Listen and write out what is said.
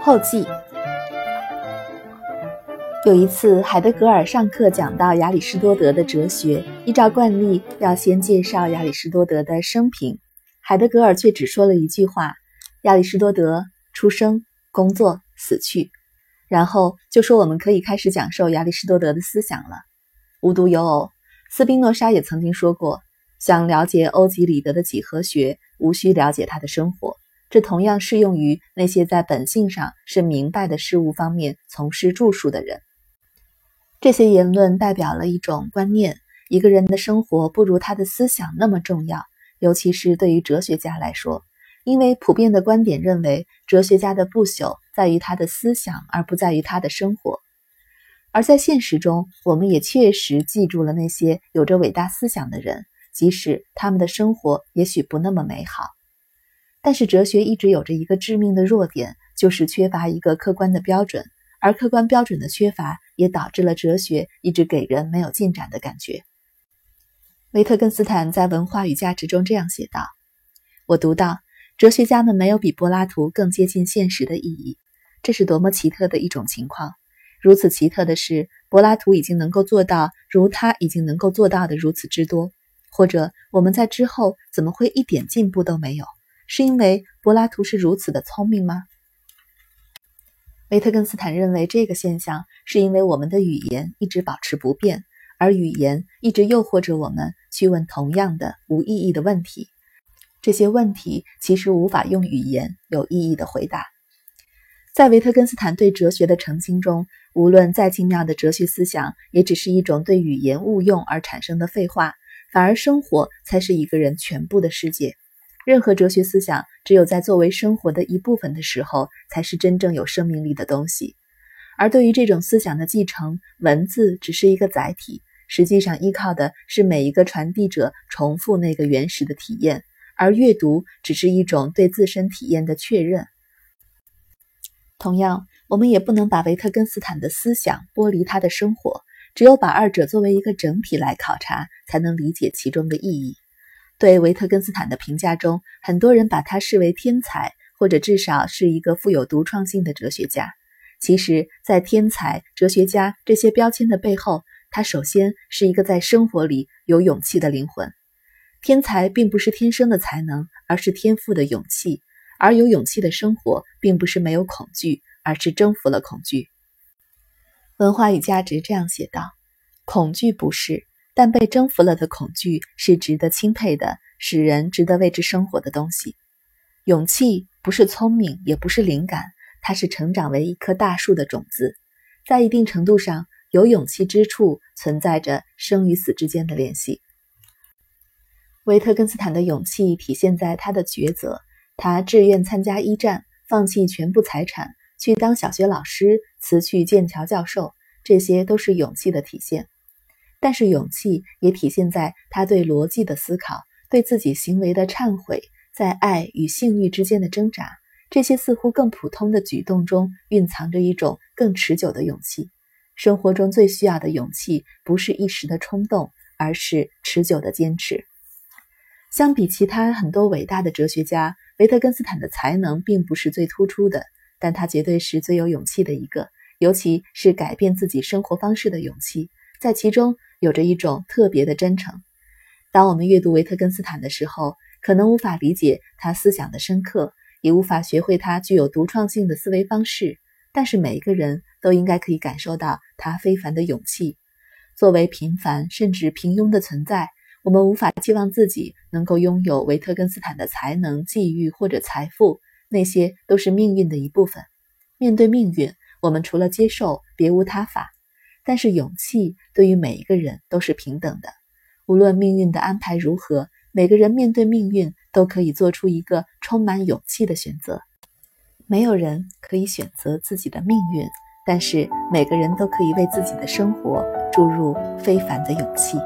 后记。有一次，海德格尔上课讲到亚里士多德的哲学，依照惯例要先介绍亚里士多德的生平。海德格尔却只说了一句话：“亚里士多德出生、工作、死去。”然后就说我们可以开始讲授亚里士多德的思想了。无独有偶，斯宾诺莎也曾经说过：“想了解欧几里得的几何学，无需了解他的生活。”这同样适用于那些在本性上是明白的事物方面从事著述的人。这些言论代表了一种观念：一个人的生活不如他的思想那么重要，尤其是对于哲学家来说，因为普遍的观点认为，哲学家的不朽在于他的思想，而不在于他的生活。而在现实中，我们也确实记住了那些有着伟大思想的人，即使他们的生活也许不那么美好。但是，哲学一直有着一个致命的弱点，就是缺乏一个客观的标准。而客观标准的缺乏，也导致了哲学一直给人没有进展的感觉。维特根斯坦在《文化与价值》中这样写道：“我读到，哲学家们没有比柏拉图更接近现实的意义。这是多么奇特的一种情况！如此奇特的是，柏拉图已经能够做到如他已经能够做到的如此之多。或者，我们在之后怎么会一点进步都没有？是因为柏拉图是如此的聪明吗？”维特根斯坦认为，这个现象是因为我们的语言一直保持不变，而语言一直诱惑着我们去问同样的无意义的问题。这些问题其实无法用语言有意义的回答。在维特根斯坦对哲学的澄清中，无论再精妙的哲学思想，也只是一种对语言误用而产生的废话，反而生活才是一个人全部的世界。任何哲学思想，只有在作为生活的一部分的时候，才是真正有生命力的东西。而对于这种思想的继承，文字只是一个载体，实际上依靠的是每一个传递者重复那个原始的体验，而阅读只是一种对自身体验的确认。同样，我们也不能把维特根斯坦的思想剥离他的生活，只有把二者作为一个整体来考察，才能理解其中的意义。对维特根斯坦的评价中，很多人把他视为天才，或者至少是一个富有独创性的哲学家。其实，在天才、哲学家这些标签的背后，他首先是一个在生活里有勇气的灵魂。天才并不是天生的才能，而是天赋的勇气；而有勇气的生活，并不是没有恐惧，而是征服了恐惧。文化与价值这样写道：“恐惧不是。”但被征服了的恐惧是值得钦佩的，使人值得为之生活的东西。勇气不是聪明，也不是灵感，它是成长为一棵大树的种子。在一定程度上，有勇气之处存在着生与死之间的联系。维特根斯坦的勇气体现在他的抉择：他志愿参加一战，放弃全部财产，去当小学老师，辞去剑桥教授，这些都是勇气的体现。但是勇气也体现在他对逻辑的思考，对自己行为的忏悔，在爱与性欲之间的挣扎。这些似乎更普通的举动中，蕴藏着一种更持久的勇气。生活中最需要的勇气，不是一时的冲动，而是持久的坚持。相比其他很多伟大的哲学家，维特根斯坦的才能并不是最突出的，但他绝对是最有勇气的一个，尤其是改变自己生活方式的勇气，在其中。有着一种特别的真诚。当我们阅读维特根斯坦的时候，可能无法理解他思想的深刻，也无法学会他具有独创性的思维方式。但是每一个人都应该可以感受到他非凡的勇气。作为平凡甚至平庸的存在，我们无法期望自己能够拥有维特根斯坦的才能、际遇或者财富，那些都是命运的一部分。面对命运，我们除了接受，别无他法。但是勇气对于每一个人都是平等的，无论命运的安排如何，每个人面对命运都可以做出一个充满勇气的选择。没有人可以选择自己的命运，但是每个人都可以为自己的生活注入非凡的勇气。